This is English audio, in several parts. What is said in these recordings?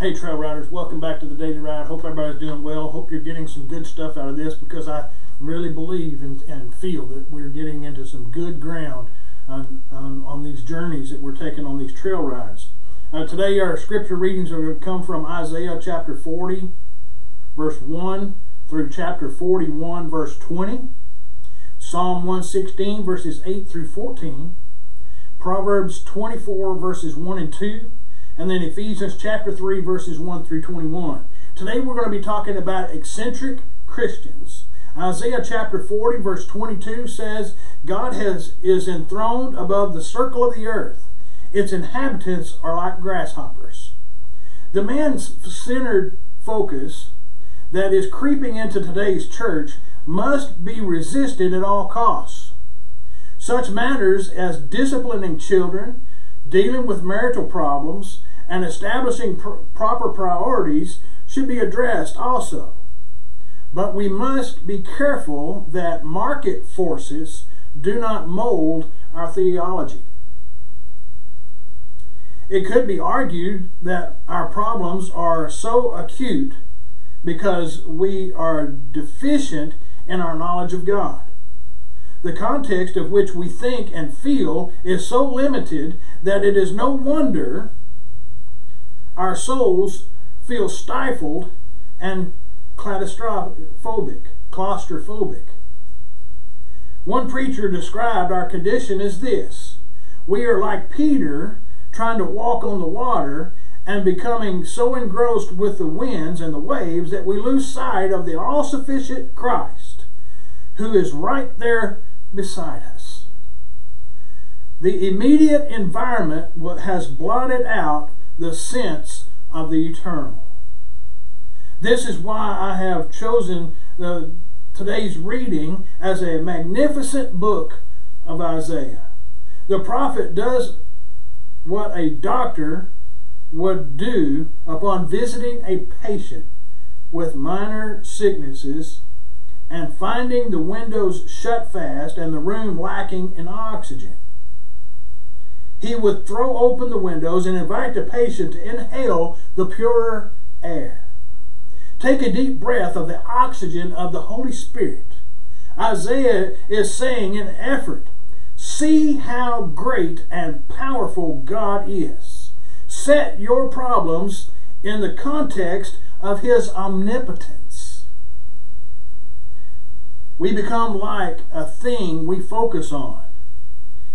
Hey, trail riders, welcome back to the Daily Ride. Hope everybody's doing well. Hope you're getting some good stuff out of this because I really believe and, and feel that we're getting into some good ground on, on, on these journeys that we're taking on these trail rides. Uh, today, our scripture readings are going to come from Isaiah chapter 40, verse 1 through chapter 41, verse 20, Psalm 116, verses 8 through 14, Proverbs 24, verses 1 and 2, and then Ephesians chapter 3, verses 1 through 21. Today we're going to be talking about eccentric Christians. Isaiah chapter 40, verse 22 says, God has, is enthroned above the circle of the earth. Its inhabitants are like grasshoppers. The man centered focus that is creeping into today's church must be resisted at all costs. Such matters as disciplining children, dealing with marital problems, and establishing pr proper priorities should be addressed also. But we must be careful that market forces do not mold our theology. It could be argued that our problems are so acute because we are deficient in our knowledge of God the context of which we think and feel is so limited that it is no wonder our souls feel stifled and claustrophobic. Claustrophobic. One preacher described our condition as this We are like Peter trying to walk on the water and becoming so engrossed with the winds and the waves that we lose sight of the all sufficient Christ who is right there beside us. The immediate environment has blotted out the sense of the eternal. This is why I have chosen the, today's reading as a magnificent book of Isaiah. The prophet does what a doctor would do upon visiting a patient with minor sicknesses and finding the windows shut fast and the room lacking in oxygen. He would throw open the windows and invite the patient to inhale the purer air. Take a deep breath of the oxygen of the Holy Spirit. Isaiah is saying in effort, see how great and powerful God is. Set your problems in the context of his omnipotence. We become like a thing we focus on.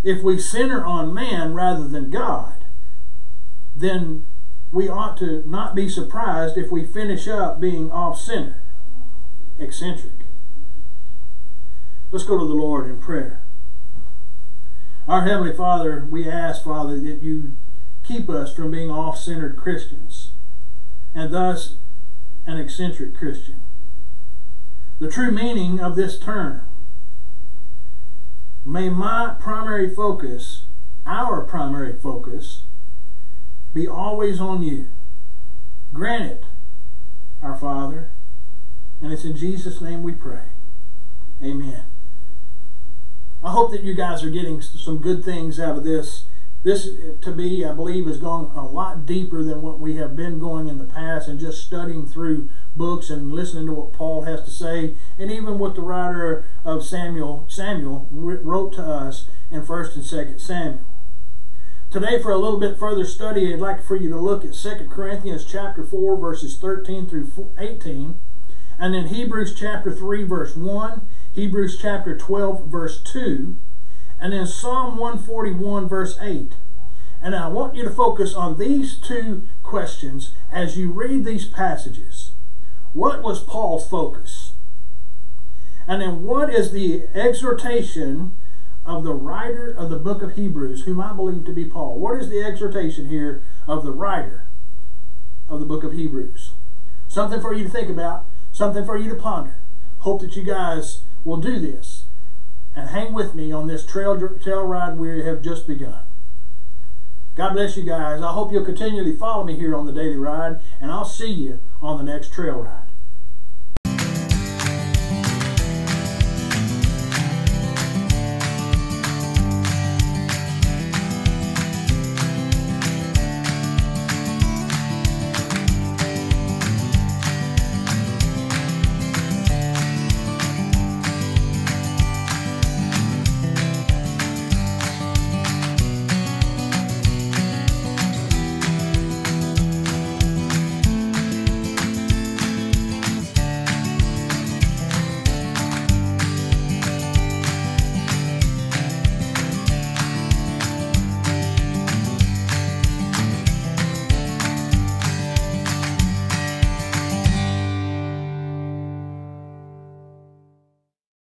If we center on man rather than God, then we ought to not be surprised if we finish up being off center, eccentric. Let's go to the Lord in prayer. Our Heavenly Father, we ask, Father, that you keep us from being off centered Christians and thus an eccentric Christian the true meaning of this term. May my primary focus, our primary focus, be always on you. Grant it, our Father, and it's in Jesus' name we pray. Amen. I hope that you guys are getting some good things out of this this, to me, I believe, is going a lot deeper than what we have been going in the past and just studying through books and listening to what Paul has to say, and even what the writer of Samuel, Samuel wrote to us in 1st and 2nd Samuel. Today, for a little bit further study, I'd like for you to look at 2 Corinthians chapter 4, verses 13 through 18, and then Hebrews chapter 3, verse 1, Hebrews chapter 12, verse 2, and then Psalm 141, verse 8. And I want you to focus on these two questions as you read these passages. What was Paul's focus? And then what is the exhortation of the writer of the book of Hebrews, whom I believe to be Paul? What is the exhortation here of the writer of the book of Hebrews? Something for you to think about, something for you to ponder. Hope that you guys will do this and hang with me on this trail, trail ride we have just begun. God bless you guys. I hope you'll continually follow me here on the Daily Ride, and I'll see you on the next trail ride.